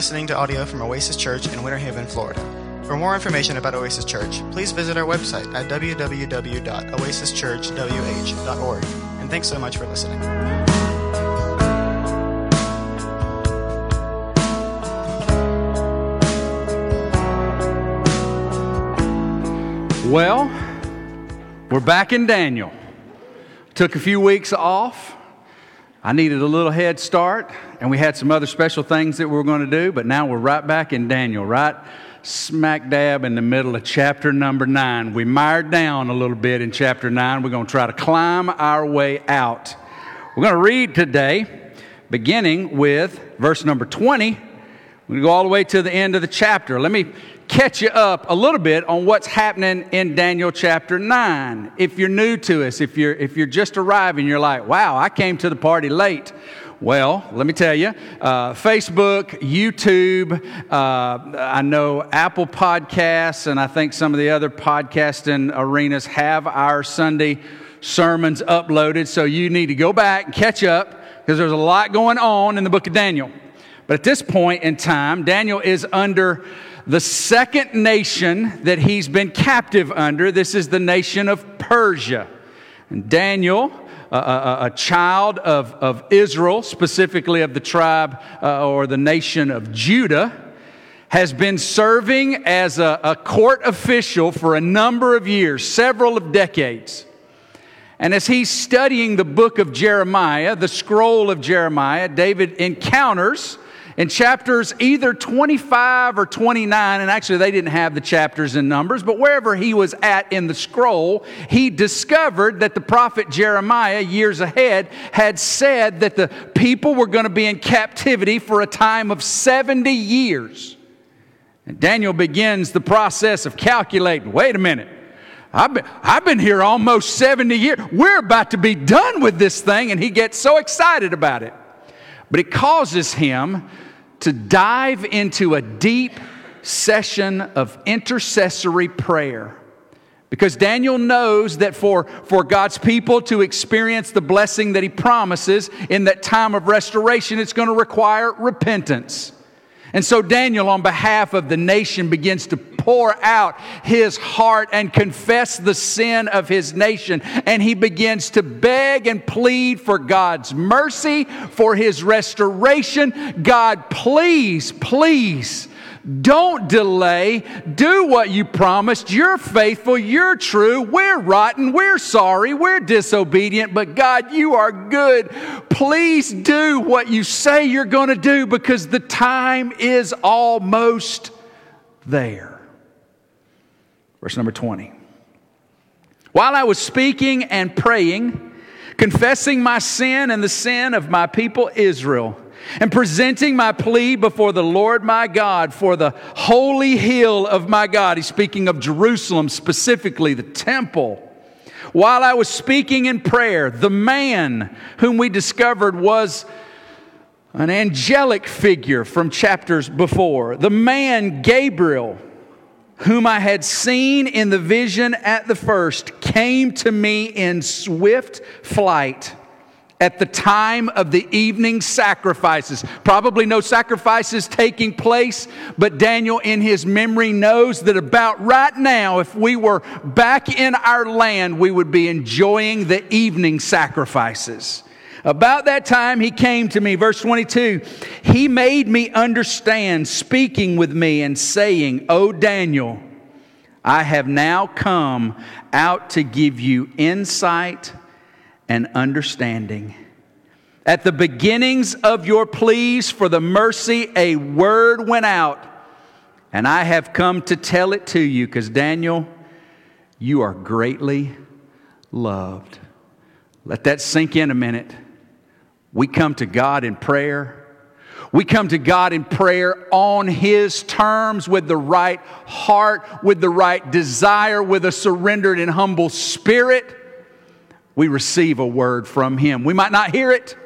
listening to audio from Oasis Church in Winter Haven, Florida. For more information about Oasis Church, please visit our website at www.oasischurchwh.org. And thanks so much for listening. Well, we're back in Daniel. Took a few weeks off. I needed a little head start, and we had some other special things that we were going to do, but now we're right back in Daniel, right smack dab in the middle of chapter number nine. We mired down a little bit in chapter nine. We're going to try to climb our way out. We're going to read today, beginning with verse number 20. We're going to go all the way to the end of the chapter. Let me catch you up a little bit on what's happening in Daniel chapter 9. If you're new to us, if you're, if you're just arriving, you're like, wow, I came to the party late. Well, let me tell you, uh, Facebook, YouTube, uh, I know Apple Podcasts, and I think some of the other podcasting arenas have our Sunday sermons uploaded. So you need to go back and catch up because there's a lot going on in the book of Daniel. But at this point in time, Daniel is under the second nation that he's been captive under. This is the nation of Persia. And Daniel, a, a, a child of, of Israel, specifically of the tribe uh, or the nation of Judah, has been serving as a, a court official for a number of years, several of decades. And as he's studying the book of Jeremiah, the scroll of Jeremiah, David encounters in chapters either 25 or 29, and actually they didn't have the chapters and numbers, but wherever he was at in the scroll, he discovered that the prophet Jeremiah, years ahead, had said that the people were going to be in captivity for a time of 70 years. And Daniel begins the process of calculating wait a minute. I've been, I've been here almost 70 years. We're about to be done with this thing. And he gets so excited about it. But it causes him to dive into a deep session of intercessory prayer. Because Daniel knows that for, for God's people to experience the blessing that he promises in that time of restoration, it's going to require repentance. And so Daniel, on behalf of the nation, begins to pour out his heart and confess the sin of his nation. And he begins to beg and plead for God's mercy, for his restoration. God, please, please don't delay. Do what you promised. You're faithful. You're true. We're rotten. We're sorry. We're disobedient. But God, you are good. Please do what you say you're going to do because the time is almost there. Verse number 20. While I was speaking and praying, confessing my sin and the sin of my people Israel, and presenting my plea before the Lord my God for the holy hill of my God. He's speaking of Jerusalem, specifically the temple. While I was speaking in prayer, the man whom we discovered was an angelic figure from chapters before. The man, Gabriel, whom I had seen in the vision at the first, came to me in swift flight at the time of the evening sacrifices. Probably no sacrifices taking place, but Daniel, in his memory, knows that about right now, if we were back in our land, we would be enjoying the evening sacrifices. About that time, he came to me, verse 22. He made me understand, speaking with me and saying, O Daniel, I have now come out to give you insight and understanding. At the beginnings of your pleas for the mercy, a word went out, and I have come to tell it to you because, Daniel, you are greatly loved. Let that sink in a minute. We come to God in prayer. We come to God in prayer on His terms with the right heart, with the right desire, with a surrendered and humble spirit we receive a word from Him. We might not hear it.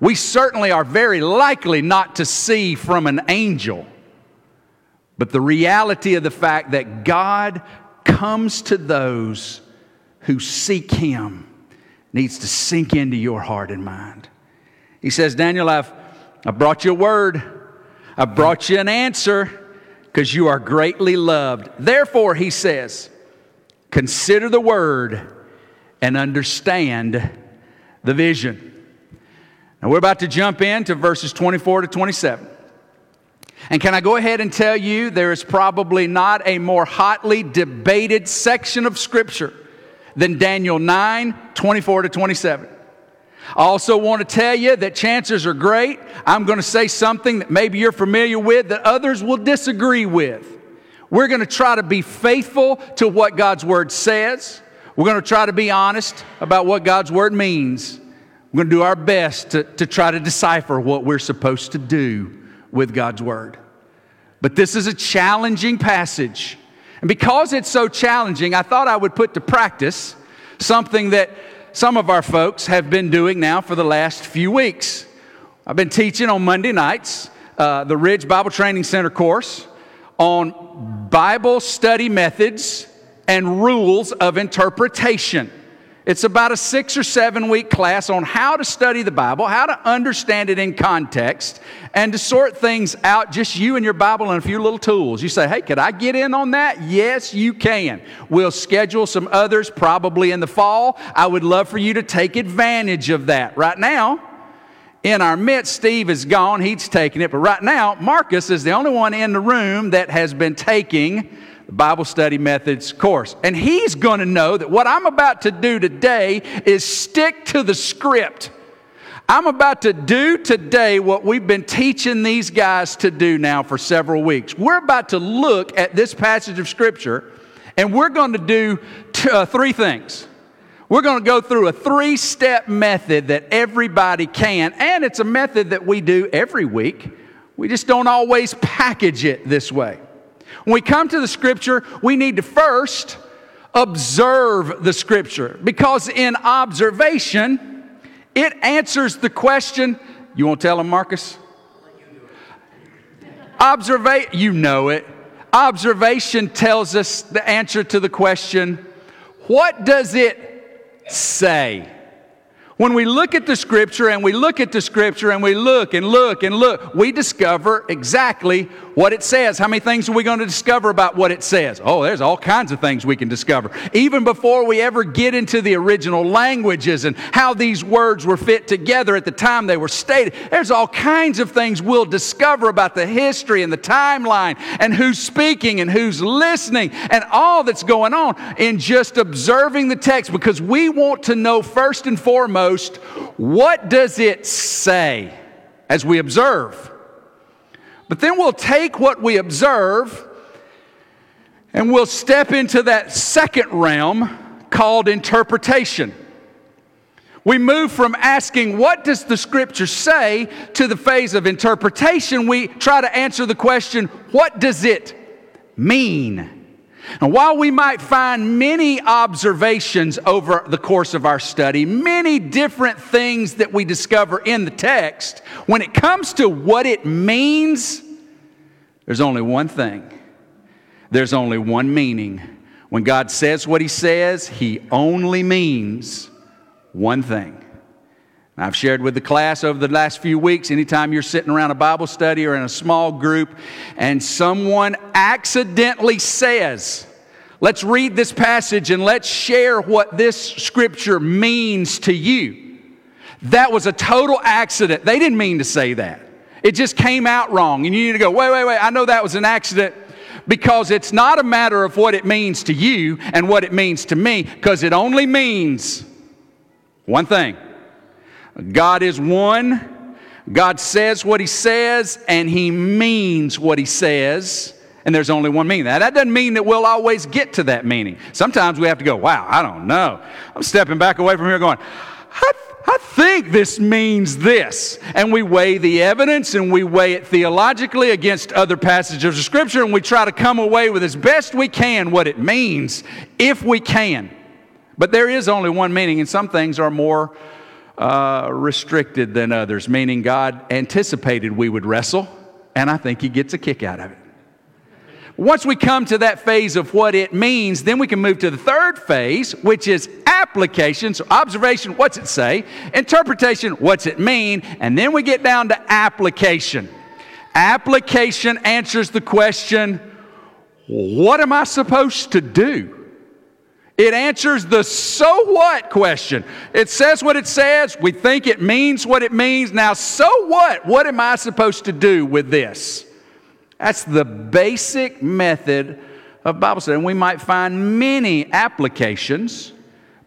We certainly are very likely not to see from an angel. But the reality of the fact that God comes to those who seek Him needs to sink into your heart and mind. He says, Daniel, I've, I brought you a word. I brought you an answer because you are greatly loved. Therefore, he says, consider the word and understand the vision. Now, we're about to jump into verses 24 to 27. And can I go ahead and tell you there is probably not a more hotly debated section of Scripture than Daniel 9 24 to 27. I also want to tell you that chances are great. I'm going to say something that maybe you're familiar with that others will disagree with. We're going to try to be faithful to what God's Word says. We're going to try to be honest about what God's Word means. We're going to do our best to, to try to decipher what we're supposed to do with God's Word. But this is a challenging passage. And because it's so challenging, I thought I would put to practice something that some of our folks have been doing now for the last few weeks. I've been teaching on Monday nights uh, the Ridge Bible Training Center course on Bible study methods and rules of interpretation. It's about a six or seven week class on how to study the Bible, how to understand it in context, and to sort things out, just you and your Bible and a few little tools. You say, hey, could I get in on that? Yes, you can. We'll schedule some others probably in the fall. I would love for you to take advantage of that. Right now, in our midst, Steve is gone, he's taking it, but right now, Marcus is the only one in the room that has been taking Bible Study Methods course. And he's going to know that what I'm about to do today is stick to the script. I'm about to do today what we've been teaching these guys to do now for several weeks. We're about to look at this passage of Scripture and we're going to do t- uh, three things. We're going to go through a three step method that everybody can, and it's a method that we do every week. We just don't always package it this way. When we come to the scripture, we need to first observe the scripture because in observation, it answers the question. You won't tell them, Marcus? Observation, you know it. Observation tells us the answer to the question what does it say? When we look at the scripture and we look at the scripture and we look and look and look, we discover exactly what it says. How many things are we going to discover about what it says? Oh, there's all kinds of things we can discover. Even before we ever get into the original languages and how these words were fit together at the time they were stated, there's all kinds of things we'll discover about the history and the timeline and who's speaking and who's listening and all that's going on in just observing the text because we want to know first and foremost what does it say as we observe? But then we'll take what we observe and we'll step into that second realm called interpretation. We move from asking, What does the scripture say, to the phase of interpretation. We try to answer the question, What does it mean? And while we might find many observations over the course of our study, many different things that we discover in the text, when it comes to what it means, there's only one thing. There's only one meaning. When God says what He says, He only means one thing. I've shared with the class over the last few weeks, anytime you're sitting around a Bible study or in a small group and someone accidentally says, Let's read this passage and let's share what this scripture means to you. That was a total accident. They didn't mean to say that. It just came out wrong. And you need to go, wait, wait, wait, I know that was an accident because it's not a matter of what it means to you and what it means to me, because it only means one thing God is one. God says what He says, and He means what He says. And there's only one meaning. Now, that doesn't mean that we'll always get to that meaning. Sometimes we have to go, wow, I don't know. I'm stepping back away from here going, I, I think this means this. And we weigh the evidence and we weigh it theologically against other passages of Scripture and we try to come away with as best we can what it means, if we can. But there is only one meaning, and some things are more uh, restricted than others, meaning God anticipated we would wrestle, and I think He gets a kick out of it. Once we come to that phase of what it means, then we can move to the third phase, which is application. So, observation, what's it say? Interpretation, what's it mean? And then we get down to application. Application answers the question, what am I supposed to do? It answers the so what question. It says what it says. We think it means what it means. Now, so what? What am I supposed to do with this? That's the basic method of Bible study. And we might find many applications,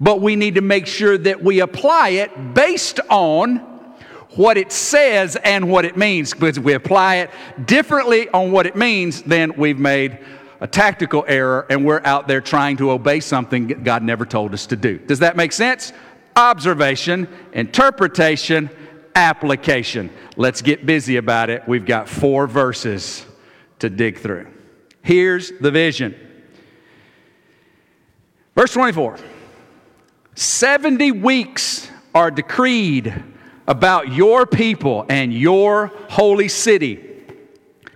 but we need to make sure that we apply it based on what it says and what it means. Because we apply it differently on what it means, then we've made a tactical error and we're out there trying to obey something God never told us to do. Does that make sense? Observation, interpretation, application. Let's get busy about it. We've got four verses to dig through. Here's the vision. Verse 24 70 weeks are decreed about your people and your holy city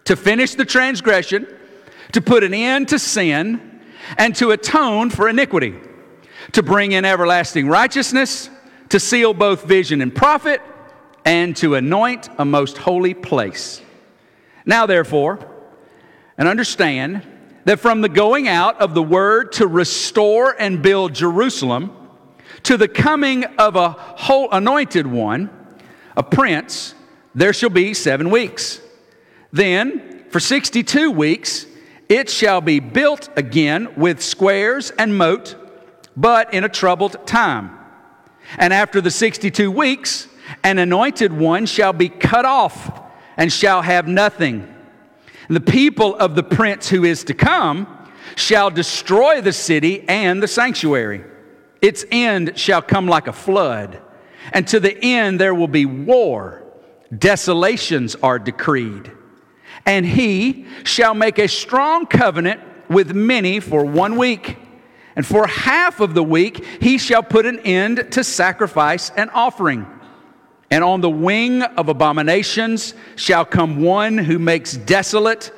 to finish the transgression to put an end to sin, and to atone for iniquity, to bring in everlasting righteousness, to seal both vision and prophet, and to anoint a most holy place. Now, therefore, and understand that from the going out of the word to restore and build Jerusalem, to the coming of a whole anointed one, a prince, there shall be seven weeks. Then, for 62 weeks, it shall be built again with squares and moat, but in a troubled time. And after the 62 weeks, an anointed one shall be cut off and shall have nothing. And the people of the prince who is to come shall destroy the city and the sanctuary. Its end shall come like a flood, and to the end there will be war. Desolations are decreed and he shall make a strong covenant with many for one week. And for half of the week he shall put an end to sacrifice and offering. And on the wing of abominations shall come one who makes desolate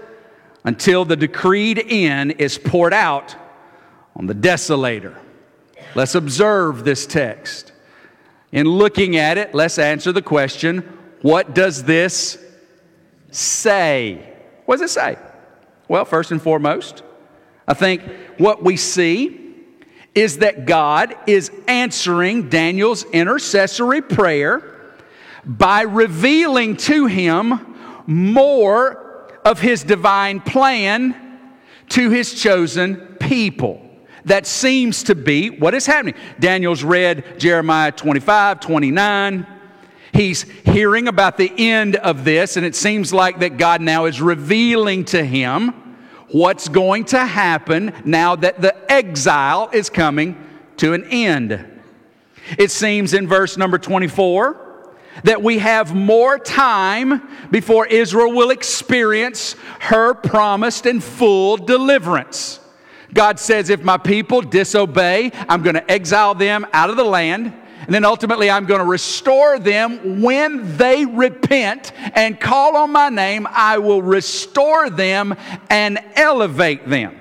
until the decreed end is poured out on the desolator. Let's observe this text. In looking at it, let's answer the question what does this say? What does it say? Well, first and foremost, I think what we see is that God is answering Daniel's intercessory prayer by revealing to him more of his divine plan to his chosen people. That seems to be what is happening. Daniel's read Jeremiah 25, 29. He's hearing about the end of this, and it seems like that God now is revealing to him what's going to happen now that the exile is coming to an end. It seems in verse number 24 that we have more time before Israel will experience her promised and full deliverance. God says, if my people disobey, I'm going to exile them out of the land. And then ultimately, I'm going to restore them when they repent and call on my name. I will restore them and elevate them.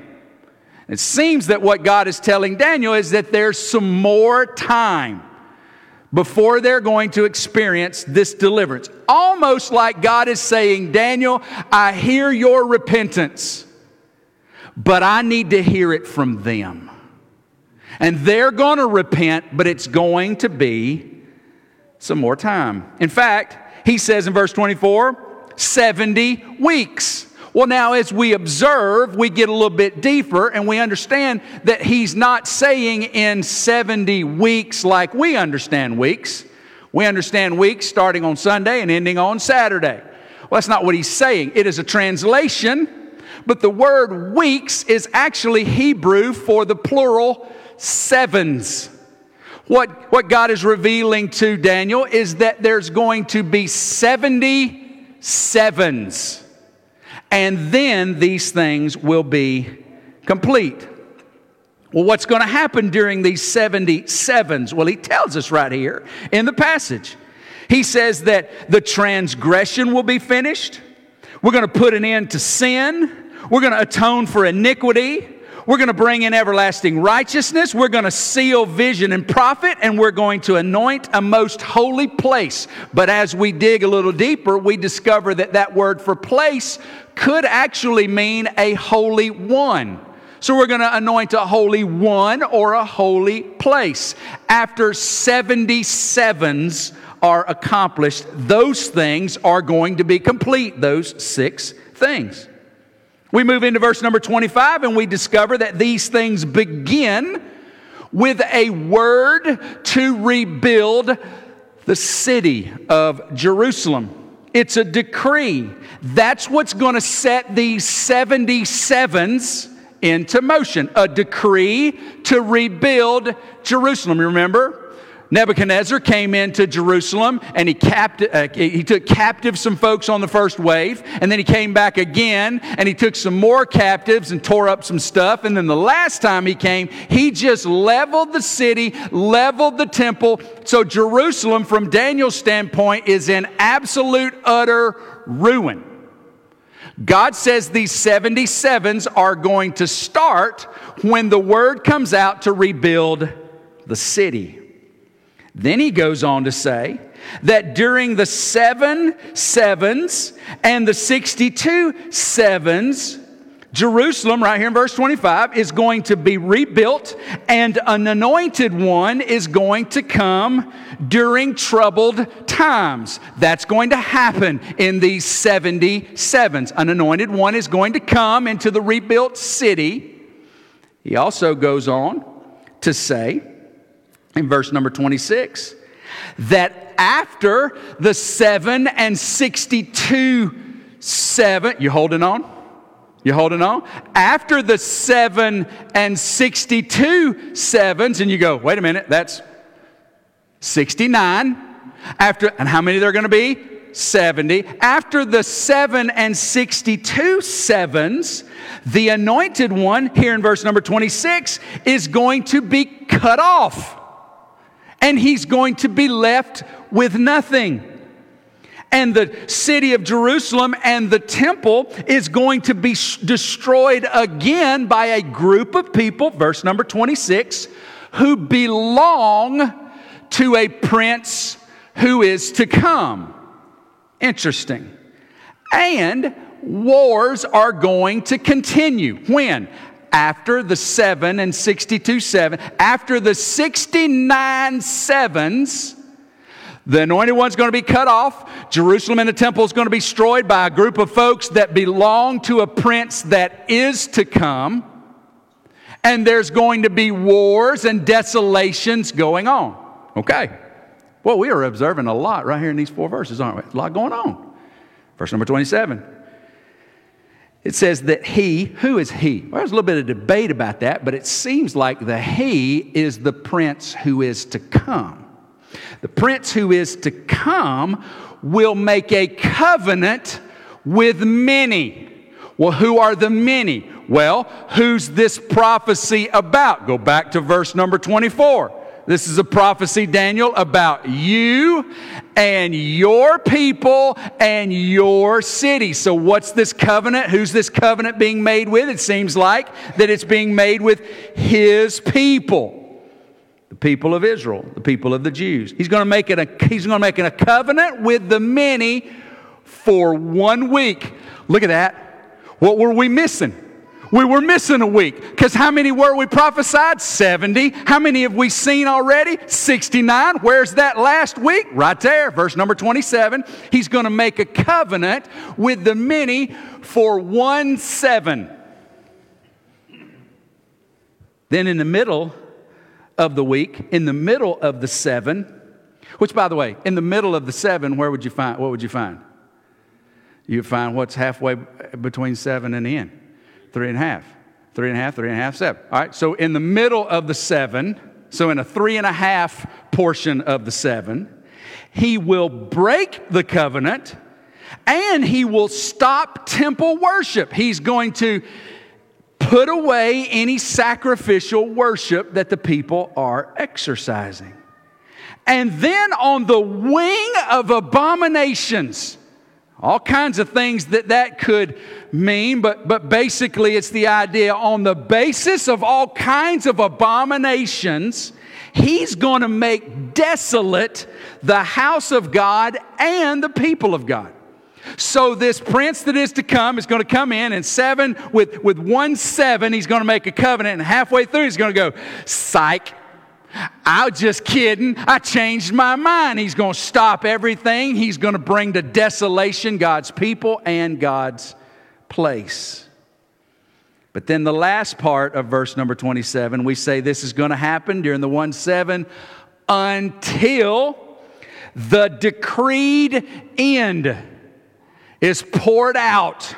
It seems that what God is telling Daniel is that there's some more time before they're going to experience this deliverance. Almost like God is saying, Daniel, I hear your repentance, but I need to hear it from them. And they're going to repent, but it's going to be some more time. In fact, he says in verse 24, 70 weeks. Well, now as we observe, we get a little bit deeper and we understand that he's not saying in 70 weeks like we understand weeks. We understand weeks starting on Sunday and ending on Saturday. Well, that's not what he's saying. It is a translation, but the word weeks is actually Hebrew for the plural sevens. What, what God is revealing to Daniel is that there's going to be 70 sevens. And then these things will be complete. Well, what's going to happen during these 70 sevens? Well, he tells us right here in the passage. He says that the transgression will be finished. We're going to put an end to sin. We're going to atone for iniquity. We're going to bring in everlasting righteousness. We're going to seal vision and prophet, and we're going to anoint a most holy place. But as we dig a little deeper, we discover that that word for place could actually mean a holy one. So we're going to anoint a holy one or a holy place. After 77s are accomplished, those things are going to be complete, those six things. We move into verse number 25 and we discover that these things begin with a word to rebuild the city of Jerusalem. It's a decree. That's what's going to set these 77s into motion. A decree to rebuild Jerusalem. Remember? Nebuchadnezzar came into Jerusalem and he, capti- uh, he took captive some folks on the first wave, and then he came back again and he took some more captives and tore up some stuff. And then the last time he came, he just leveled the city, leveled the temple. So Jerusalem, from Daniel's standpoint, is in absolute, utter ruin. God says these 77s are going to start when the word comes out to rebuild the city. Then he goes on to say that during the seven sevens and the 62 sevens, Jerusalem, right here in verse 25, is going to be rebuilt, and an anointed one is going to come during troubled times. That's going to happen in these 77s. An anointed one is going to come into the rebuilt city. He also goes on to say, in verse number 26 that after the 7 and 62 7 you holding on? You holding on? After the 7 and 62 sevens and you go wait a minute that's 69 after and how many there are going to be? 70 after the 7 and 62 sevens the anointed one here in verse number 26 is going to be cut off and he's going to be left with nothing. And the city of Jerusalem and the temple is going to be destroyed again by a group of people, verse number 26, who belong to a prince who is to come. Interesting. And wars are going to continue. When? After the 7 and 62 7, after the 69 sevens, the anointed one's going to be cut off. Jerusalem and the temple is going to be destroyed by a group of folks that belong to a prince that is to come. And there's going to be wars and desolations going on. Okay. Well, we are observing a lot right here in these four verses, aren't we? A lot going on. Verse number 27 it says that he, who is he? Well, there's a little bit of debate about that, but it seems like the he is the prince who is to come. The prince who is to come will make a covenant with many. Well, who are the many? Well, who's this prophecy about? Go back to verse number 24. This is a prophecy, Daniel, about you and your people and your city. So, what's this covenant? Who's this covenant being made with? It seems like that it's being made with his people, the people of Israel, the people of the Jews. He's going to make it a, he's going to make it a covenant with the many for one week. Look at that. What were we missing? We were missing a week because how many were we prophesied? 70. How many have we seen already? 69. Where's that last week? Right there, verse number 27. He's going to make a covenant with the many for one seven. Then in the middle of the week, in the middle of the seven, which by the way, in the middle of the seven, where would you find what would you find? You find what's halfway between seven and end three and a half, three and a half, three and a half, seven. All right, so in the middle of the seven, so in a three and a half portion of the seven, he will break the covenant and he will stop temple worship. He's going to put away any sacrificial worship that the people are exercising. And then on the wing of abominations, All kinds of things that that could mean, but, but basically it's the idea on the basis of all kinds of abominations, he's going to make desolate the house of God and the people of God. So this prince that is to come is going to come in and seven with, with one seven, he's going to make a covenant, and halfway through he's going to go, psych. I was just kidding. I changed my mind. He's going to stop everything. He's going to bring to desolation God's people and God's place. But then the last part of verse number 27, we say this is going to happen during the 1 7 until the decreed end is poured out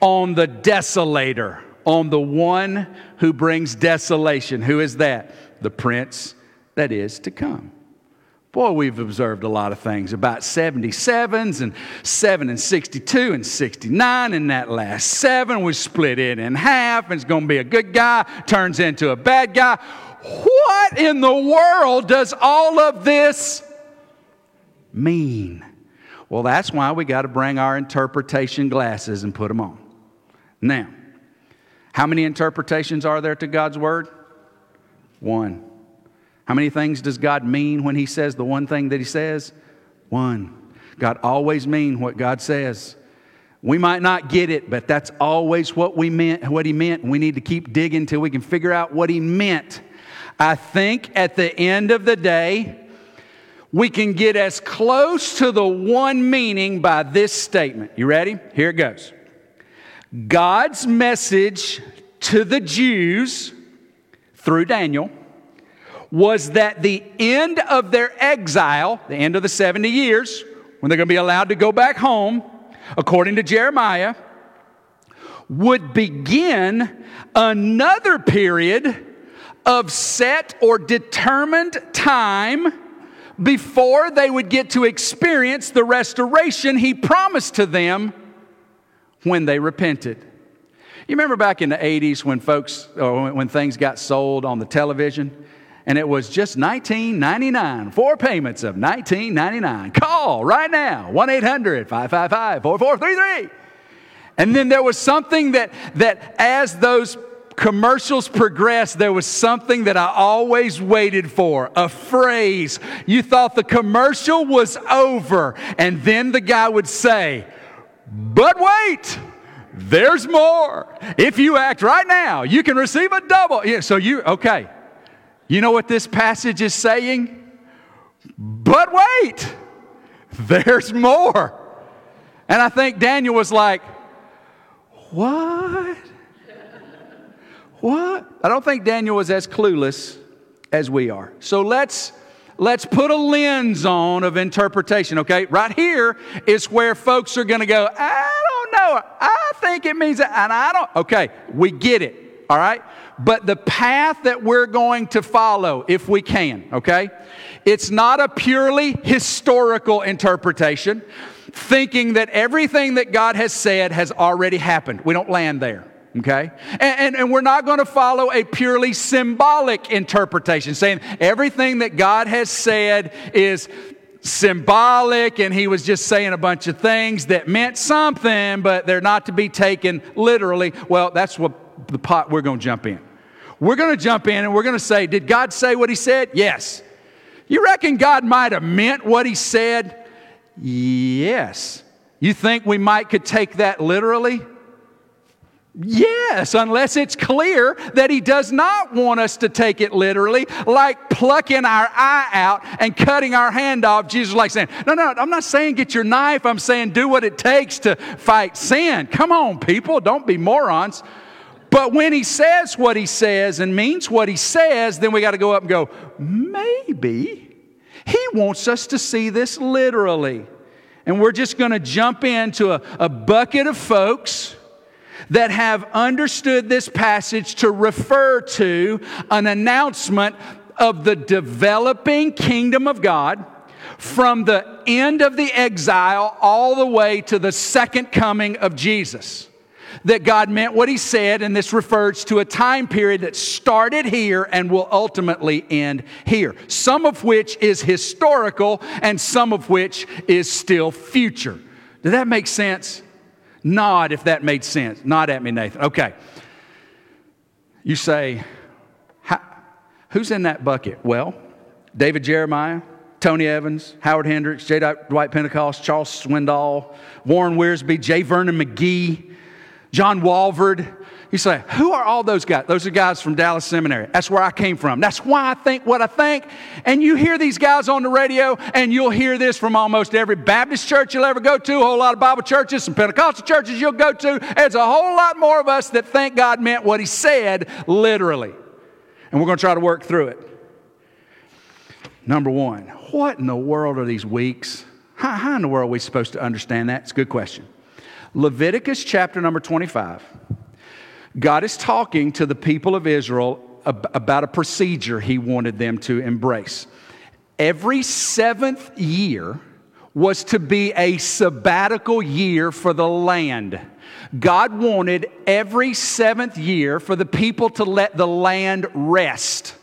on the desolator, on the one who brings desolation. Who is that? The prince that is to come. Boy, we've observed a lot of things about 77s and 7 and 62 and 69, and that last seven was split it in half, and it's going to be a good guy, turns into a bad guy. What in the world does all of this mean? Well, that's why we got to bring our interpretation glasses and put them on. Now, how many interpretations are there to God's word? One. How many things does God mean when He says the one thing that He says? One. God always mean what God says. We might not get it, but that's always what we meant, what He meant. We need to keep digging until we can figure out what He meant. I think at the end of the day, we can get as close to the one meaning by this statement. You ready? Here it goes. God's message to the Jews through Daniel was that the end of their exile, the end of the 70 years, when they're going to be allowed to go back home, according to Jeremiah, would begin another period of set or determined time before they would get to experience the restoration he promised to them when they repented. You remember back in the 80s when folks, or when things got sold on the television? And it was just $19.99, four payments of $19.99. Call right now, 1 800 555 4433. And then there was something that, that as those commercials progressed, there was something that I always waited for a phrase. You thought the commercial was over, and then the guy would say, But wait, there's more. If you act right now, you can receive a double. Yeah, so you, okay. You know what this passage is saying? But wait, there's more. And I think Daniel was like, What? What? I don't think Daniel was as clueless as we are. So let's let's put a lens on of interpretation, okay? Right here is where folks are going to go, I don't know. I think it means that, and I don't. Okay, we get it, all right? But the path that we're going to follow, if we can, okay? It's not a purely historical interpretation, thinking that everything that God has said has already happened. We don't land there okay? And, and, and, we're not going to follow a purely symbolic interpretation, saying everything that God has said is symbolic and he was just saying a bunch of things that meant something, but they're not to be taken literally. Well, that's what the pot we're going to jump in. We're going to jump in and we're going to say, Did God say what he said? Yes. You reckon God might have meant what he said? Yes. You think we might could take that literally? Yes, unless it's clear that he does not want us to take it literally, like plucking our eye out and cutting our hand off. Jesus like saying, No, no, I'm not saying get your knife. I'm saying do what it takes to fight sin. Come on, people, don't be morons. But when he says what he says and means what he says, then we got to go up and go, maybe he wants us to see this literally. And we're just going to jump into a, a bucket of folks that have understood this passage to refer to an announcement of the developing kingdom of God from the end of the exile all the way to the second coming of Jesus. That God meant what He said, and this refers to a time period that started here and will ultimately end here. Some of which is historical, and some of which is still future. Did that make sense? Nod if that made sense. Nod at me, Nathan. Okay. You say, who's in that bucket? Well, David Jeremiah, Tony Evans, Howard Hendricks, J. Dwight Pentecost, Charles Swindoll, Warren Wiersbe, J. Vernon McGee, John Walvoord. You say, who are all those guys? Those are guys from Dallas Seminary. That's where I came from. That's why I think what I think. And you hear these guys on the radio, and you'll hear this from almost every Baptist church you'll ever go to, a whole lot of Bible churches, some Pentecostal churches you'll go to. There's a whole lot more of us that think God meant what He said literally. And we're going to try to work through it. Number one, what in the world are these weeks? How, how in the world are we supposed to understand that? It's a good question. Leviticus chapter number 25. God is talking to the people of Israel about a procedure he wanted them to embrace. Every seventh year was to be a sabbatical year for the land. God wanted every seventh year for the people to let the land rest.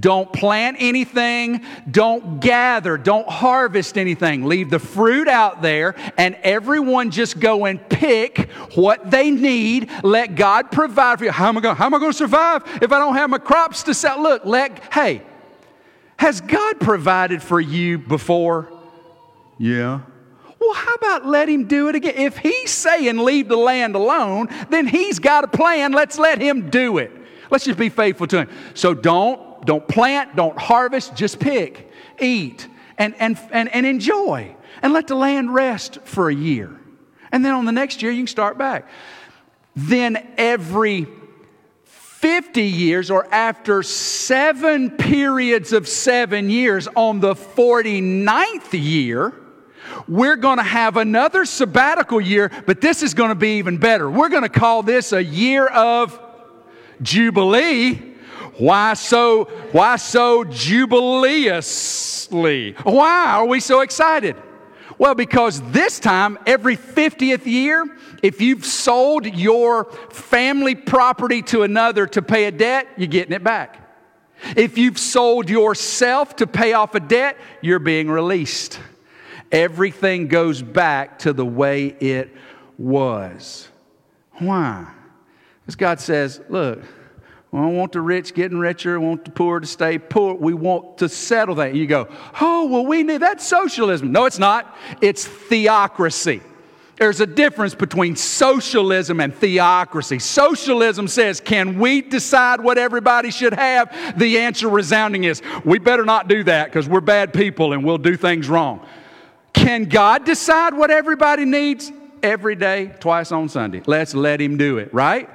Don't plant anything. Don't gather. Don't harvest anything. Leave the fruit out there and everyone just go and pick what they need. Let God provide for you. How am I going, to survive if I don't have my crops to sell? Look, let, hey, has God provided for you before? Yeah. Well, how about let him do it again? If he's saying leave the land alone, then he's got a plan. Let's let him do it. Let's just be faithful to him. So don't don't plant, don't harvest, just pick, eat, and, and, and, and enjoy. And let the land rest for a year. And then on the next year, you can start back. Then every 50 years, or after seven periods of seven years, on the 49th year, we're going to have another sabbatical year, but this is going to be even better. We're going to call this a year of Jubilee why so, why so jubileously? Why are we so excited? Well, because this time, every 50th year, if you've sold your family property to another to pay a debt, you're getting it back. If you've sold yourself to pay off a debt, you're being released. Everything goes back to the way it was. Why? Because God says, look, we don't want the rich getting richer. We want the poor to stay poor. We want to settle that. You go, oh, well, we need that's socialism. No, it's not. It's theocracy. There's a difference between socialism and theocracy. Socialism says, can we decide what everybody should have? The answer resounding is, we better not do that because we're bad people and we'll do things wrong. Can God decide what everybody needs every day, twice on Sunday? Let's let Him do it, right?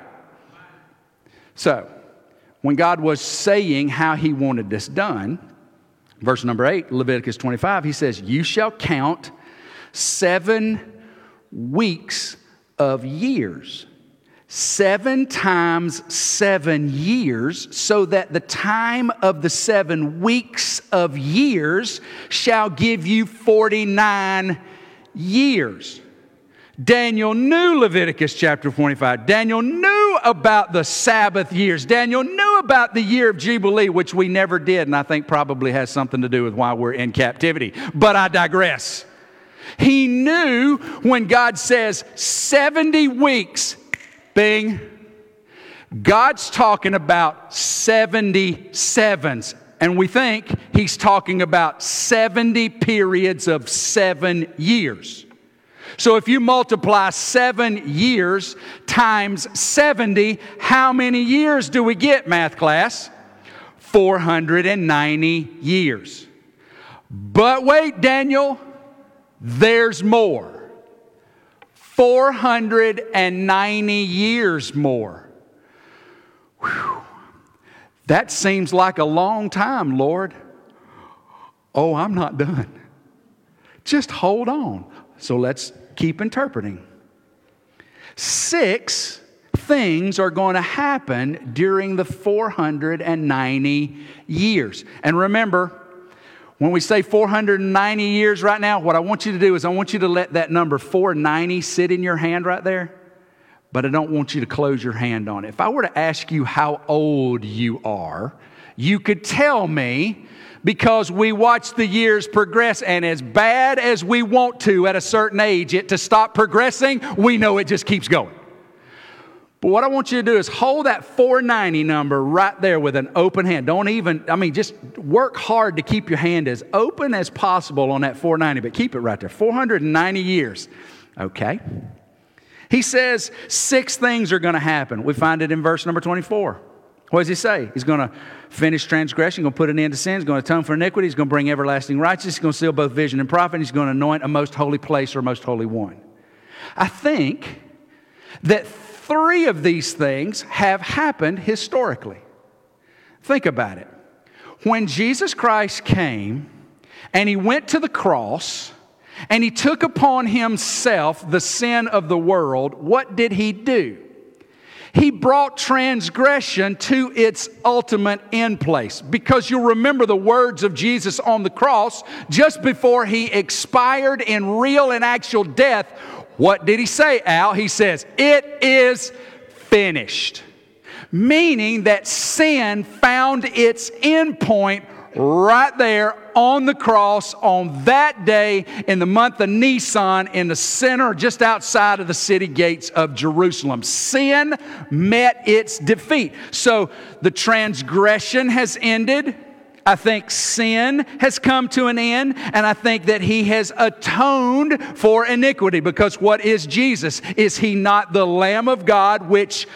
So, when God was saying how he wanted this done, verse number 8, Leviticus 25, he says, You shall count seven weeks of years. Seven times seven years, so that the time of the seven weeks of years shall give you 49 years. Daniel knew Leviticus chapter 25. Daniel knew about the Sabbath years. Daniel knew about the year of Jubilee, which we never did, and I think probably has something to do with why we're in captivity. But I digress. He knew when God says 70 weeks, bing, God's talking about 77s. And we think he's talking about 70 periods of seven years. So if you multiply seven years times 70, how many years do we get, math class? 490 years. But wait, Daniel, there's more. 490 years more. Whew. That seems like a long time, Lord. Oh, I'm not done. Just hold on. So let's keep interpreting. Six things are going to happen during the 490 years. And remember, when we say 490 years right now, what I want you to do is I want you to let that number 490 sit in your hand right there, but I don't want you to close your hand on it. If I were to ask you how old you are, you could tell me because we watch the years progress. And as bad as we want to at a certain age, it to stop progressing, we know it just keeps going. But what I want you to do is hold that 490 number right there with an open hand. Don't even, I mean, just work hard to keep your hand as open as possible on that 490, but keep it right there. 490 years. Okay. He says six things are going to happen. We find it in verse number 24. What does he say? He's going to finish transgression, going to put an end to sin, he's going to atone for iniquity, he's going to bring everlasting righteousness, he's going to seal both vision and prophet, he's going to anoint a most holy place or most holy one. I think that three of these things have happened historically. Think about it. When Jesus Christ came and he went to the cross and he took upon himself the sin of the world, what did he do? He brought transgression to its ultimate end place. Because you'll remember the words of Jesus on the cross just before he expired in real and actual death. What did he say, Al? He says, It is finished. Meaning that sin found its end point right there on the cross on that day in the month of Nisan in the center, just outside of the city gates of Jerusalem. Sin met its defeat. So the transgression has ended. I think sin has come to an end, and I think that he has atoned for iniquity. Because what is Jesus? Is he not the Lamb of God which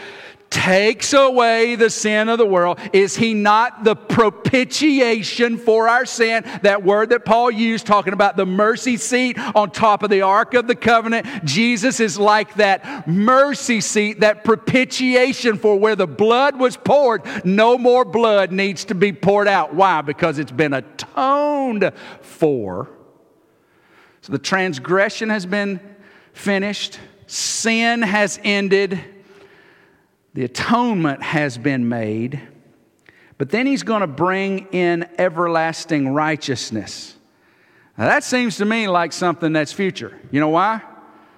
takes away the sin of the world? Is he not the propitiation for our sin? That word that Paul used talking about the mercy seat on top of the Ark of the Covenant. Jesus is like that mercy seat, that propitiation for where the blood was poured. No more blood needs to be poured out. Why? Because it's been atoned for. So the transgression has been finished, sin has ended the atonement has been made, but then he's going to bring in everlasting righteousness. Now, that seems to me like something that's future. You know why?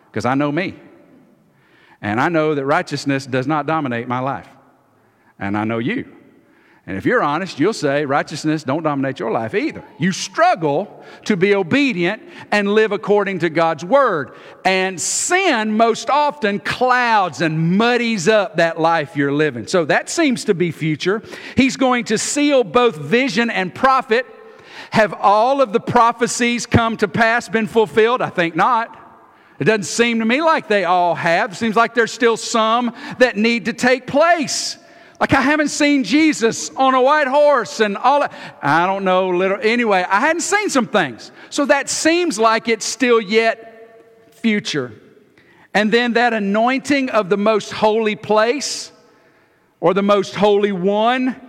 Because I know me. And I know that righteousness does not dominate my life. And I know you. And if you're honest, you'll say righteousness don't dominate your life either. You struggle to be obedient and live according to God's word. And sin most often clouds and muddies up that life you're living. So that seems to be future. He's going to seal both vision and prophet. Have all of the prophecies come to pass, been fulfilled? I think not. It doesn't seem to me like they all have. It seems like there's still some that need to take place. Like I haven't seen Jesus on a white horse and all that. I don't know, little anyway, I hadn't seen some things. So that seems like it's still yet future. And then that anointing of the most holy place or the most holy one.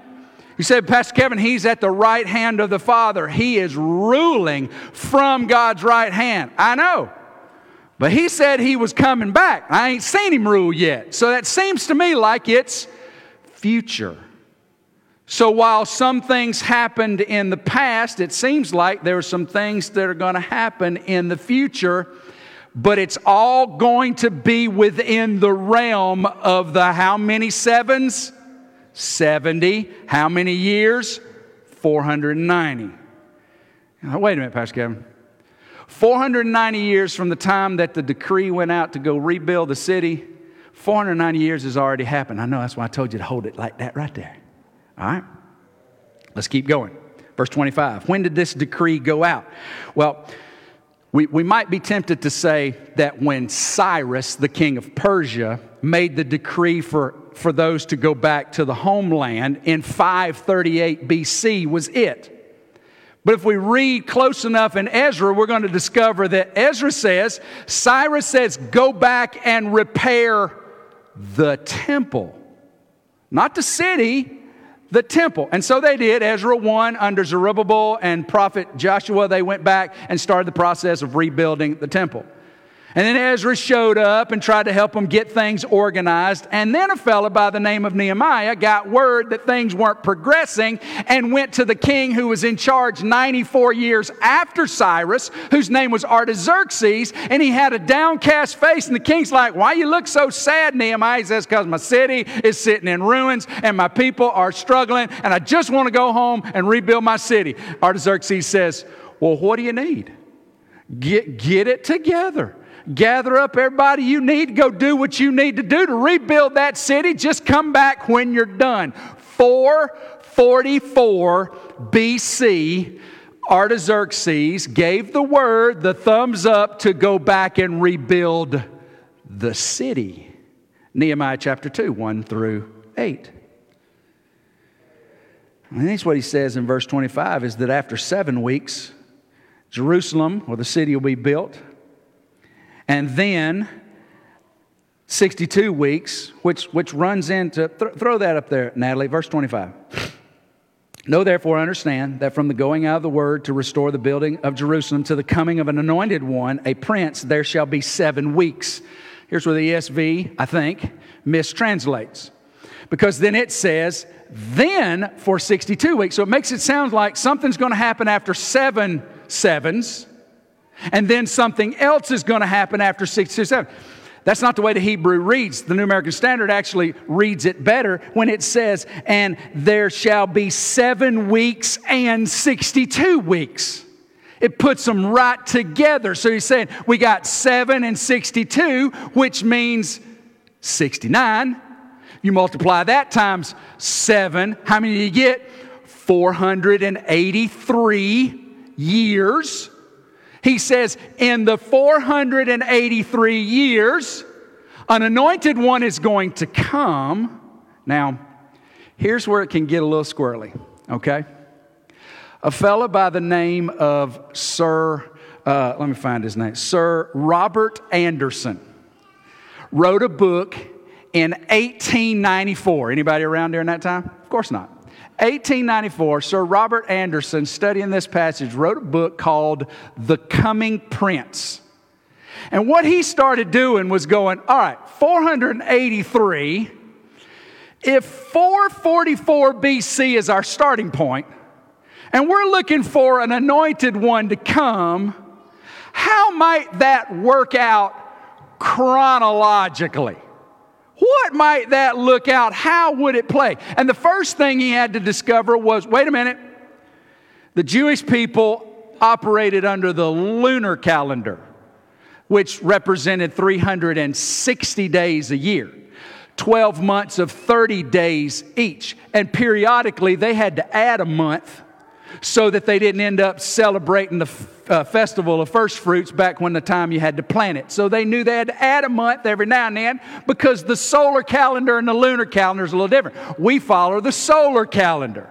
You said, Pastor Kevin, he's at the right hand of the Father. He is ruling from God's right hand. I know. But he said he was coming back. I ain't seen him rule yet. So that seems to me like it's future. So while some things happened in the past, it seems like there are some things that are going to happen in the future, but it's all going to be within the realm of the how many sevens? 70. How many years? 490. Now, wait a minute, Pastor Kevin. 490 years from the time that the decree went out to go rebuild the city 490 years has already happened. I know that's why I told you to hold it like that right there. All right? Let's keep going. Verse 25. When did this decree go out? Well, we, we might be tempted to say that when Cyrus, the king of Persia, made the decree for, for those to go back to the homeland in 538 BC was it. But if we read close enough in Ezra, we're going to discover that Ezra says, Cyrus says, go back and repair the temple. Not the city, the temple. And so they did. Ezra 1 under Zerubbabel and prophet Joshua, they went back and started the process of rebuilding the temple. And then Ezra showed up and tried to help them get things organized. And then a fellow by the name of Nehemiah got word that things weren't progressing and went to the king who was in charge 94 years after Cyrus, whose name was Artaxerxes. And he had a downcast face. And the king's like, Why you look so sad, Nehemiah? He says, Because my city is sitting in ruins and my people are struggling. And I just want to go home and rebuild my city. Artaxerxes says, Well, what do you need? Get, get it together gather up everybody you need, go do what you need to do to rebuild that city. Just come back when you're done. 444 BC, Artaxerxes gave the word, the thumbs up, to go back and rebuild the city. Nehemiah chapter 2, 1 through 8. And that's what he says in verse 25 is that after seven weeks, Jerusalem, or the city, will be built. And then 62 weeks, which, which runs into, th- throw that up there, Natalie, verse 25. Know therefore, understand that from the going out of the word to restore the building of Jerusalem to the coming of an anointed one, a prince, there shall be seven weeks. Here's where the ESV, I think, mistranslates. Because then it says, then for 62 weeks. So it makes it sound like something's going to happen after seven sevens and then something else is going to happen after 67. That's not the way the Hebrew reads. The New American Standard actually reads it better when it says, and there shall be seven weeks and 62 weeks. It puts them right together. So he's saying we got seven and 62, which means 69. You multiply that times seven. How many do you get? 483 years. He says, in the 483 years, an anointed one is going to come. Now, here's where it can get a little squirrely, okay? A fellow by the name of Sir, uh, let me find his name, Sir Robert Anderson wrote a book in 1894. Anybody around during that time? Of course not. 1894, Sir Robert Anderson, studying this passage, wrote a book called The Coming Prince. And what he started doing was going, all right, 483, if 444 BC is our starting point, and we're looking for an anointed one to come, how might that work out chronologically? What might that look out? How would it play? And the first thing he had to discover was wait a minute, the Jewish people operated under the lunar calendar, which represented 360 days a year. 12 months of 30 days each. And periodically they had to add a month so that they didn't end up celebrating the uh, festival of first fruits back when the time you had to plant it. So they knew they had to add a month every now and then because the solar calendar and the lunar calendar is a little different. We follow the solar calendar.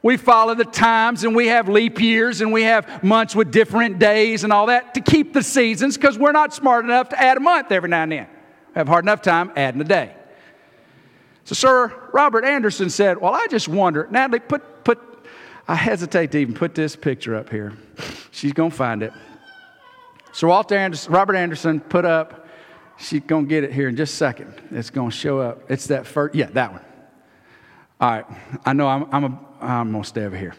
We follow the times and we have leap years and we have months with different days and all that to keep the seasons because we're not smart enough to add a month every now and then. We have hard enough time adding a day. So Sir Robert Anderson said, Well, I just wonder, Natalie, put, put I hesitate to even put this picture up here. She's going to find it. So Walter Anderson, Robert Anderson put up, she's going to get it here in just a second. It's going to show up. It's that first, yeah, that one. All right, I know I'm, I'm, a, I'm going to stay over here.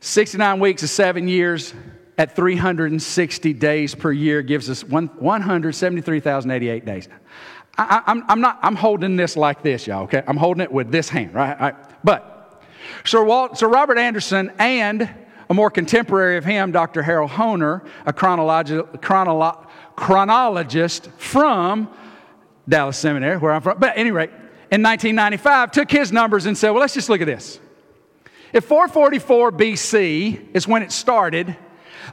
69 weeks of seven years at 360 days per year gives us 173,088 days. I, am I'm not, I'm holding this like this, y'all, okay? I'm holding it with this hand, right? right? But Sir, Walt, Sir Robert Anderson and a more contemporary of him, Dr. Harold Hoehner, a chronologi- chronolo- chronologist from Dallas Seminary, where I'm from. But anyway, in 1995, took his numbers and said, well, let's just look at this. If 444 BC is when it started,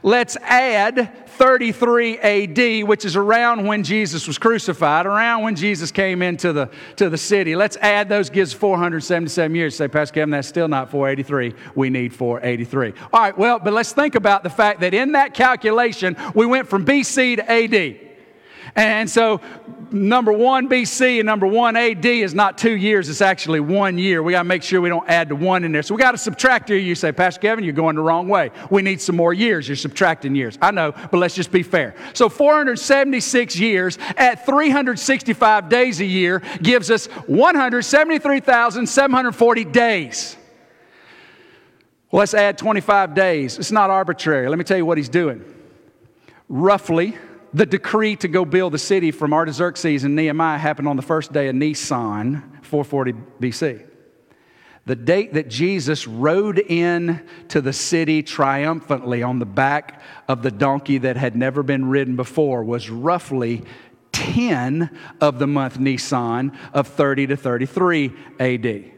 let's add 33 AD, which is around when Jesus was crucified, around when Jesus came into the, to the city. Let's add those, gives 477 years. Say, Pastor Kevin, that's still not 483. We need 483. All right, well, but let's think about the fact that in that calculation, we went from BC to AD. And so, number one BC and number one AD is not two years, it's actually one year. We got to make sure we don't add the one in there. So, we got to subtract here. You say, Pastor Kevin, you're going the wrong way. We need some more years. You're subtracting years. I know, but let's just be fair. So, 476 years at 365 days a year gives us 173,740 days. Let's add 25 days. It's not arbitrary. Let me tell you what he's doing. Roughly, the decree to go build the city from Artaxerxes and Nehemiah happened on the first day of Nisan, 440 BC. The date that Jesus rode in to the city triumphantly on the back of the donkey that had never been ridden before was roughly 10 of the month Nisan of 30 to 33 AD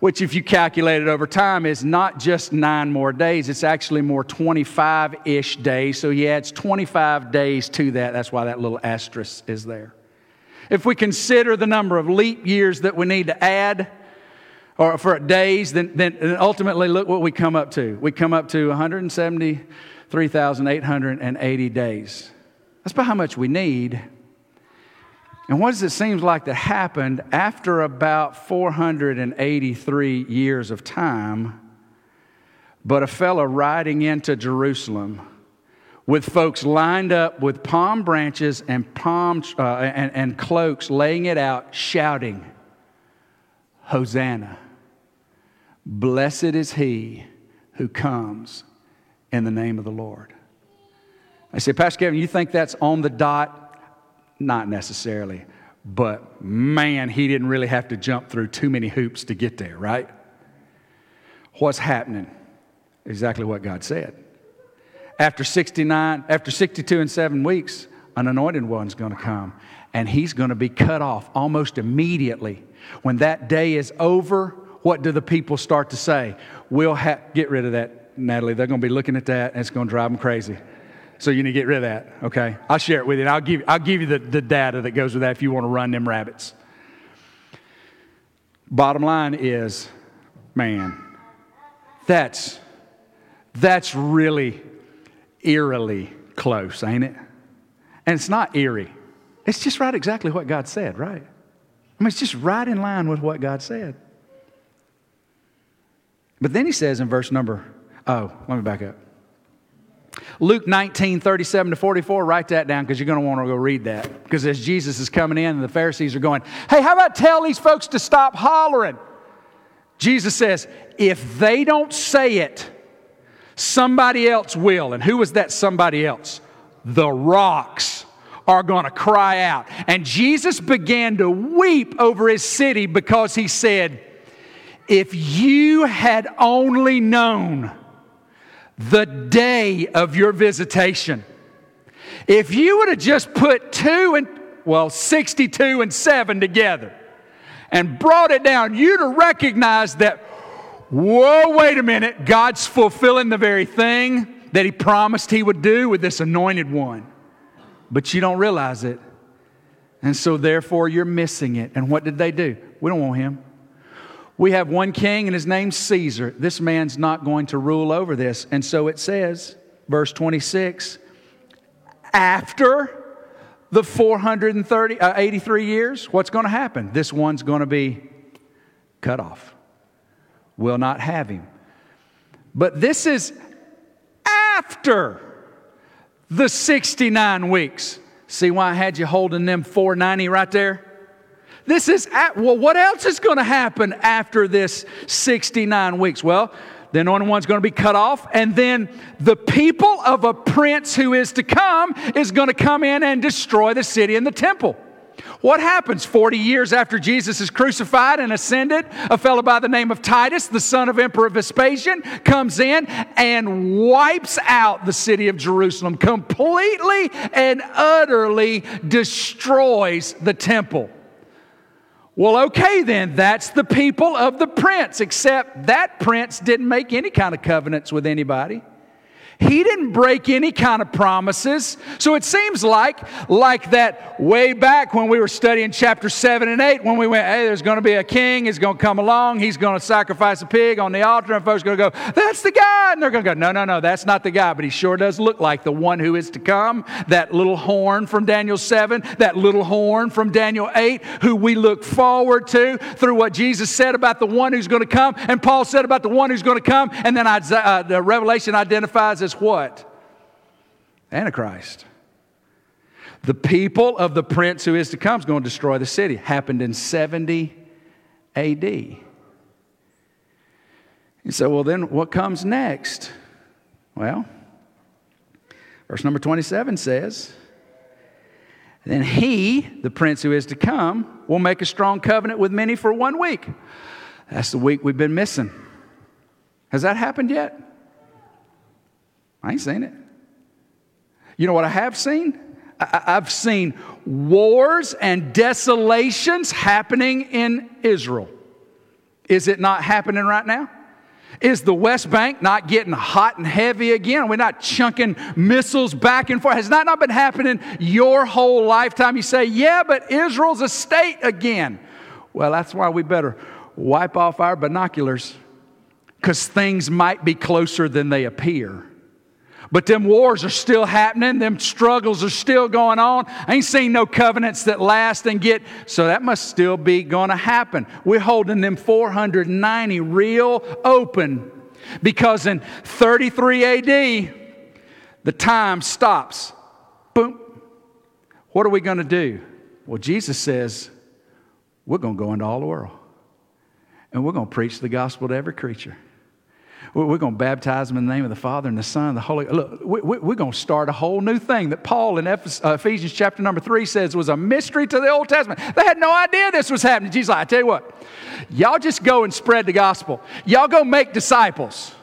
which, if you calculate it over time, is not just nine more days, it's actually more 25 ish days. So he adds 25 days to that. That's why that little asterisk is there. If we consider the number of leap years that we need to add, or for days, then, then ultimately look what we come up to. We come up to 173,880 days. That's about how much we need and what does it seem like that happened after about 483 years of time? But a fellow riding into Jerusalem with folks lined up with palm branches and, palm, uh, and, and cloaks, laying it out, shouting, Hosanna! Blessed is he who comes in the name of the Lord. I say, Pastor Kevin, you think that's on the dot? Not necessarily. But man, he didn't really have to jump through too many hoops to get there, right? What's happening? Exactly what God said. After 69, after 62 and seven weeks, an anointed one's going to come and he's going to be cut off almost immediately. When that day is over, what do the people start to say? We'll ha- get rid of that, Natalie. They're going to be looking at that and it's going to drive them crazy. So you need to get rid of that, okay? I'll share it with you. And I'll give, I'll give you the, the data that goes with that if you want to run them rabbits. Bottom line is, man, that's, that's really eerily close, ain't it? And it's not eerie. It's just right exactly what God said, right? I mean, it's just right in line with what God said. But then he says in verse number, oh, let me back up. Luke 19, 37 to 44, write that down because you're going to want to go read that. Because as Jesus is coming in and the Pharisees are going, hey, how about tell these folks to stop hollering? Jesus says, if they don't say it, somebody else will. And who was that somebody else? The rocks are going to cry out. And Jesus began to weep over his city because he said, if you had only known the day of your visitation. If you would have just put two and, well, 62 and 7 together and brought it down, you'd have recognized that, whoa, wait a minute, God's fulfilling the very thing that He promised He would do with this anointed one. But you don't realize it. And so, therefore, you're missing it. And what did they do? We don't want Him. We have one king, and his name's Caesar. This man's not going to rule over this. And so it says, verse 26, after the 430, uh, 83 years, what's going to happen? This one's going to be cut off. We'll not have him. But this is after the 69 weeks. See why I had you holding them 490 right there? This is, at, well, what else is going to happen after this 69 weeks? Well, the anointed one's going to be cut off, and then the people of a prince who is to come is going to come in and destroy the city and the temple. What happens 40 years after Jesus is crucified and ascended? A fellow by the name of Titus, the son of Emperor Vespasian, comes in and wipes out the city of Jerusalem, completely and utterly destroys the temple. Well, okay, then, that's the people of the prince, except that prince didn't make any kind of covenants with anybody. He didn't break any kind of promises. So it seems like, like that way back when we were studying chapter 7 and 8, when we went, hey, there's going to be a king, he's going to come along, he's going to sacrifice a pig on the altar, and folks are going to go, that's the guy. And they're going to go, no, no, no, that's not the guy, but he sure does look like the one who is to come. That little horn from Daniel 7, that little horn from Daniel 8, who we look forward to through what Jesus said about the one who's going to come, and Paul said about the one who's going to come, and then uh, the Revelation identifies as what? Antichrist. The people of the prince who is to come is going to destroy the city. Happened in 70 AD. You say, well, then what comes next? Well, verse number 27 says, Then he, the prince who is to come, will make a strong covenant with many for one week. That's the week we've been missing. Has that happened yet? I ain't seen it. You know what I have seen? I've seen wars and desolations happening in Israel. Is it not happening right now? Is the West Bank not getting hot and heavy again? We're not chunking missiles back and forth. Has that not been happening your whole lifetime? You say, yeah, but Israel's a state again. Well, that's why we better wipe off our binoculars because things might be closer than they appear. But them wars are still happening, them struggles are still going on. I ain't seen no covenants that last and get, so that must still be going to happen. We're holding them 490 real open because in 33 AD, the time stops. Boom. What are we going to do? Well, Jesus says, we're going to go into all the world and we're going to preach the gospel to every creature. We're going to baptize them in the name of the Father and the Son and the Holy. Look, we're going to start a whole new thing that Paul in uh, Ephesians chapter number three says was a mystery to the Old Testament. They had no idea this was happening. Jesus, like, I tell you what, y'all just go and spread the gospel. Y'all go make disciples.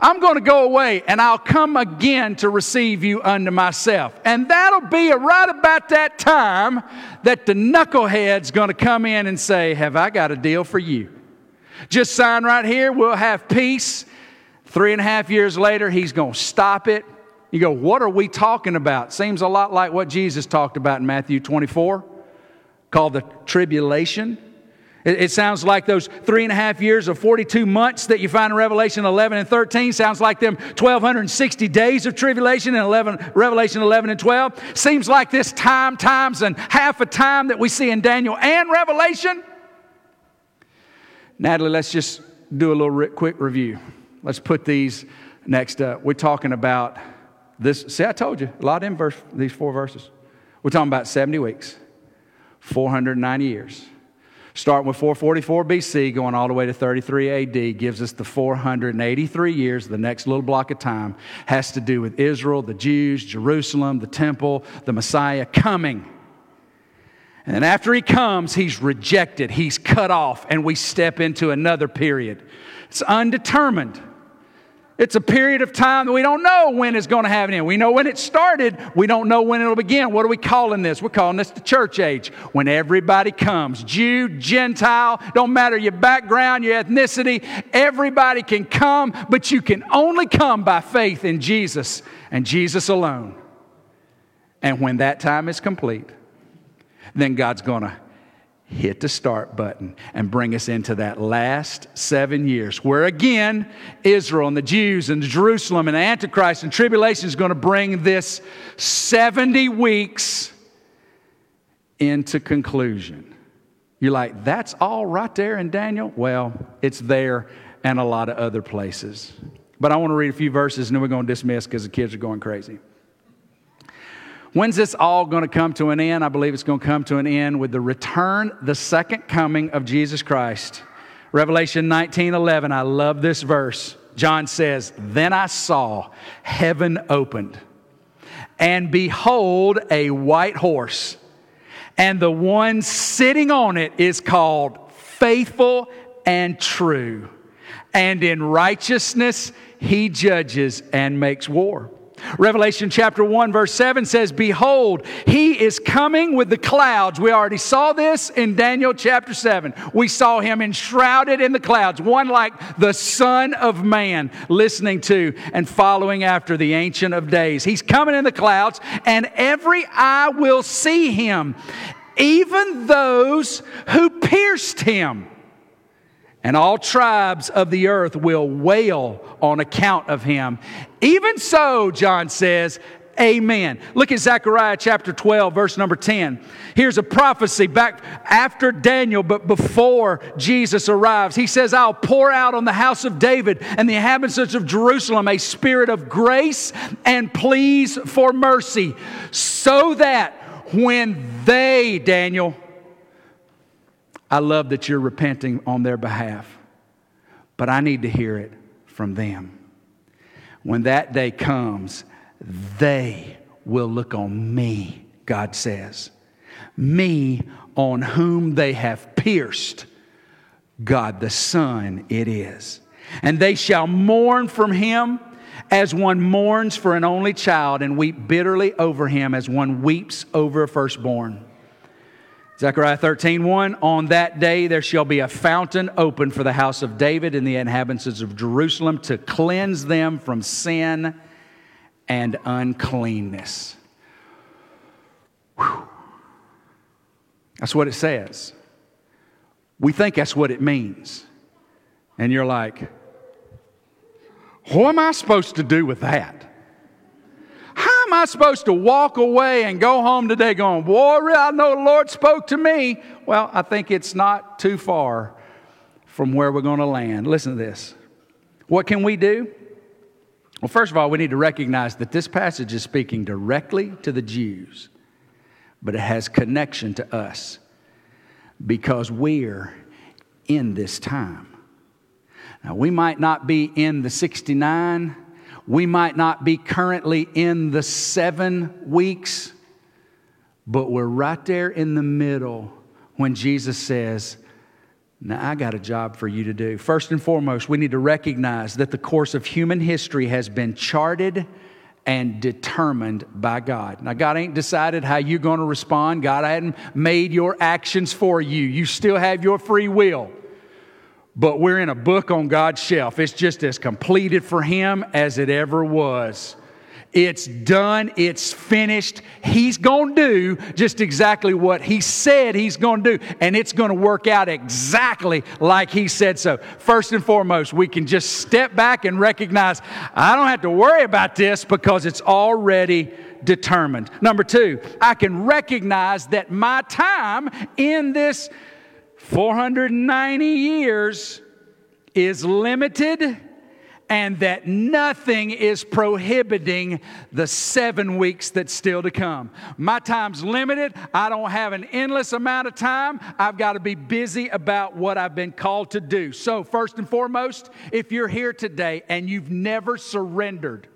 I'm going to go away and I'll come again to receive you unto myself. And that'll be right about that time that the knucklehead's going to come in and say, Have I got a deal for you? Just sign right here, we'll have peace Three and a half years later, he's going to stop it. You go, what are we talking about? Seems a lot like what Jesus talked about in Matthew 24, called the tribulation. It, it sounds like those three and a half years of 42 months that you find in Revelation 11 and 13. Sounds like them 1,260 days of tribulation in 11, Revelation 11 and 12. Seems like this time, times, and half a time that we see in Daniel and Revelation. Natalie, let's just do a little re- quick review. Let's put these next up. We're talking about this. See, I told you, a lot in verse, these four verses. We're talking about 70 weeks, 490 years. Starting with 444 BC, going all the way to 33 AD, gives us the 483 years. The next little block of time has to do with Israel, the Jews, Jerusalem, the temple, the Messiah coming. And after he comes, he's rejected, he's cut off, and we step into another period. It's undetermined. It's a period of time that we don't know when it's going to have an end. We know when it started, we don't know when it'll begin. What are we calling this? We're calling this the church age, when everybody comes Jew, Gentile, don't matter your background, your ethnicity, everybody can come, but you can only come by faith in Jesus and Jesus alone. And when that time is complete, then God's going to hit the start button and bring us into that last seven years, where again, Israel and the Jews and Jerusalem and the Antichrist and tribulation is going to bring this 70 weeks into conclusion. You're like, that's all right there in Daniel? Well, it's there and a lot of other places. But I want to read a few verses and then we're going to dismiss because the kids are going crazy. When's this all going to come to an end? I believe it's going to come to an end with the return, the second coming of Jesus Christ. Revelation 19 11, I love this verse. John says, Then I saw heaven opened, and behold, a white horse, and the one sitting on it is called faithful and true, and in righteousness he judges and makes war. Revelation chapter 1, verse 7 says, Behold, he is coming with the clouds. We already saw this in Daniel chapter 7. We saw him enshrouded in the clouds, one like the Son of Man, listening to and following after the Ancient of Days. He's coming in the clouds, and every eye will see him, even those who pierced him and all tribes of the earth will wail on account of him. Even so, John says, Amen. Look at Zechariah chapter 12, verse number 10. Here's a prophecy back after Daniel, but before Jesus arrives. He says, I'll pour out on the house of David and the inhabitants of Jerusalem a spirit of grace and pleas for mercy, so that when they, Daniel, I love that you're repenting on their behalf, but I need to hear it from them. When that day comes, they will look on me, God says. Me on whom they have pierced. God the Son it is. And they shall mourn from him as one mourns for an only child and weep bitterly over him as one weeps over a firstborn. Zechariah 13, 1, on that day there shall be a fountain open for the house of David and the inhabitants of Jerusalem to cleanse them from sin and uncleanness. Whew. That's what it says. We think that's what it means. And you're like, what am I supposed to do with that? I supposed to walk away and go home today going, Boy, I know the Lord spoke to me? Well, I think it's not too far from where we're going to land. Listen to this. What can we do? Well, first of all, we need to recognize that this passage is speaking directly to the Jews, but it has connection to us because we're in this time. Now, we might not be in the 69 we might not be currently in the seven weeks, but we're right there in the middle when Jesus says, Now I got a job for you to do. First and foremost, we need to recognize that the course of human history has been charted and determined by God. Now, God ain't decided how you're going to respond. God hadn't made your actions for you. You still have your free will but we're in a book on God's shelf. It's just as completed for Him as it ever was. It's done, it's finished. He's going to do just exactly what He said He's going to do, and it's going to work out exactly like He said so. First and foremost, we can just step back and recognize I don't have to worry about this because it's already determined. Number two, I can recognize that my time in this 490 years is limited and that nothing is prohibiting the seven weeks that's still to come. My time's limited. I don't have an endless amount of time. I've got to be busy about what I've been called to do. So, first and foremost, if you're here today and you've never surrendered,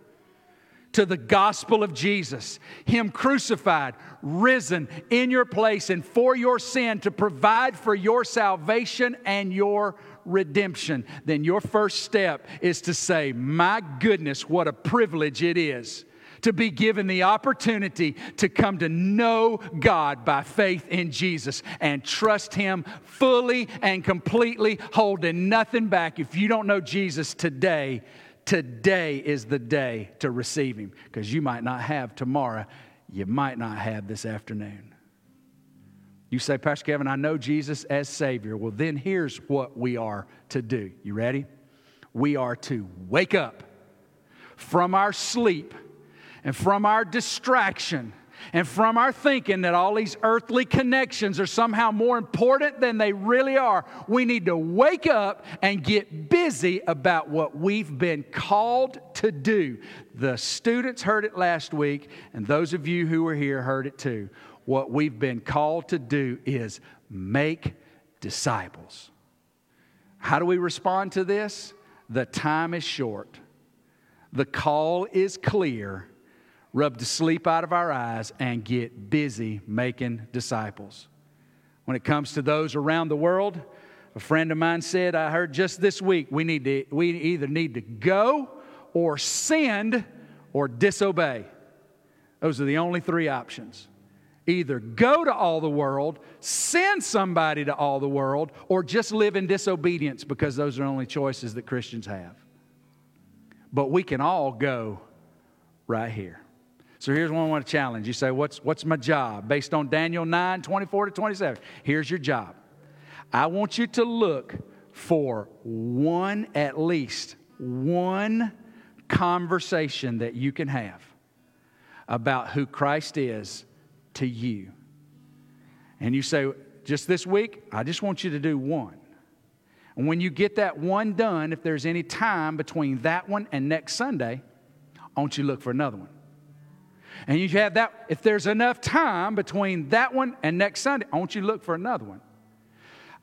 to the gospel of Jesus, Him crucified, risen in your place and for your sin to provide for your salvation and your redemption, then your first step is to say, My goodness, what a privilege it is to be given the opportunity to come to know God by faith in Jesus and trust Him fully and completely, holding nothing back. If you don't know Jesus today, Today is the day to receive Him because you might not have tomorrow, you might not have this afternoon. You say, Pastor Kevin, I know Jesus as Savior. Well, then here's what we are to do. You ready? We are to wake up from our sleep and from our distraction and from our thinking that all these earthly connections are somehow more important than they really are, we need to wake up and get busy about what we've been called to do. The students heard it last week, and those of you who were here heard it too. What we've been called to do is make disciples. How do we respond to this? The time is short, the call is clear rub the sleep out of our eyes, and get busy making disciples. When it comes to those around the world, a friend of mine said, I heard just this week, we, need to, we either need to go or send or disobey. Those are the only three options. Either go to all the world, send somebody to all the world, or just live in disobedience because those are the only choices that Christians have. But we can all go right here. So here's one I want to challenge. You say, What's, what's my job? Based on Daniel 9 24 to 27. Here's your job. I want you to look for one, at least one conversation that you can have about who Christ is to you. And you say, just this week, I just want you to do one. And when you get that one done, if there's any time between that one and next Sunday, I want you to look for another one. And you have that, if there's enough time between that one and next Sunday, I want you to look for another one.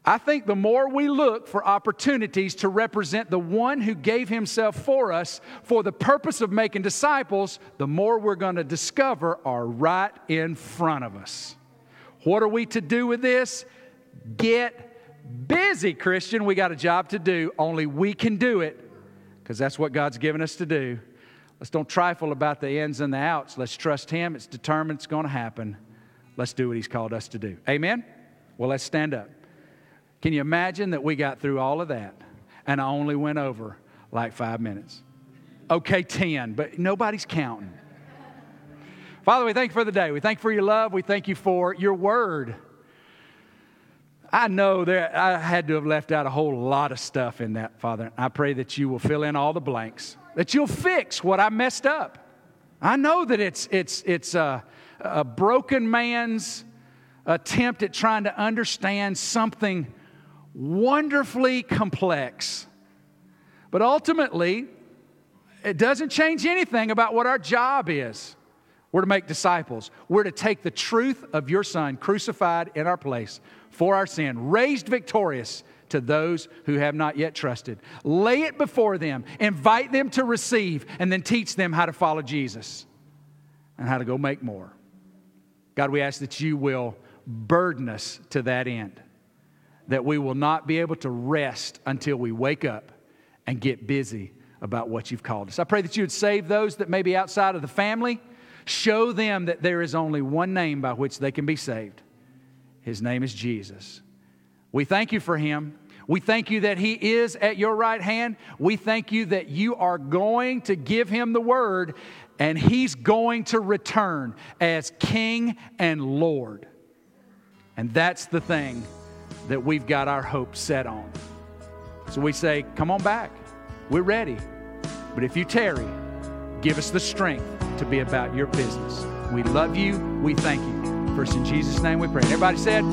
I think the more we look for opportunities to represent the one who gave himself for us for the purpose of making disciples, the more we're going to discover are right in front of us. What are we to do with this? Get busy, Christian. We got a job to do. Only we can do it because that's what God's given us to do. Let's don't trifle about the ins and the outs. Let's trust Him. It's determined it's going to happen. Let's do what He's called us to do. Amen? Well, let's stand up. Can you imagine that we got through all of that and I only went over like five minutes? Okay, 10, but nobody's counting. Father, we thank you for the day. We thank you for your love. We thank you for your word. I know that I had to have left out a whole lot of stuff in that, Father. I pray that you will fill in all the blanks, that you'll fix what I messed up. I know that it's, it's, it's a, a broken man's attempt at trying to understand something wonderfully complex. But ultimately, it doesn't change anything about what our job is. We're to make disciples. We're to take the truth of your Son, crucified in our place for our sin, raised victorious to those who have not yet trusted. Lay it before them, invite them to receive, and then teach them how to follow Jesus and how to go make more. God, we ask that you will burden us to that end that we will not be able to rest until we wake up and get busy about what you've called us. I pray that you would save those that may be outside of the family. Show them that there is only one name by which they can be saved. His name is Jesus. We thank you for him. We thank you that he is at your right hand. We thank you that you are going to give him the word and he's going to return as King and Lord. And that's the thing that we've got our hope set on. So we say, Come on back. We're ready. But if you tarry, give us the strength to be about your business. We love you. We thank you. First, in Jesus' name we pray. Everybody said.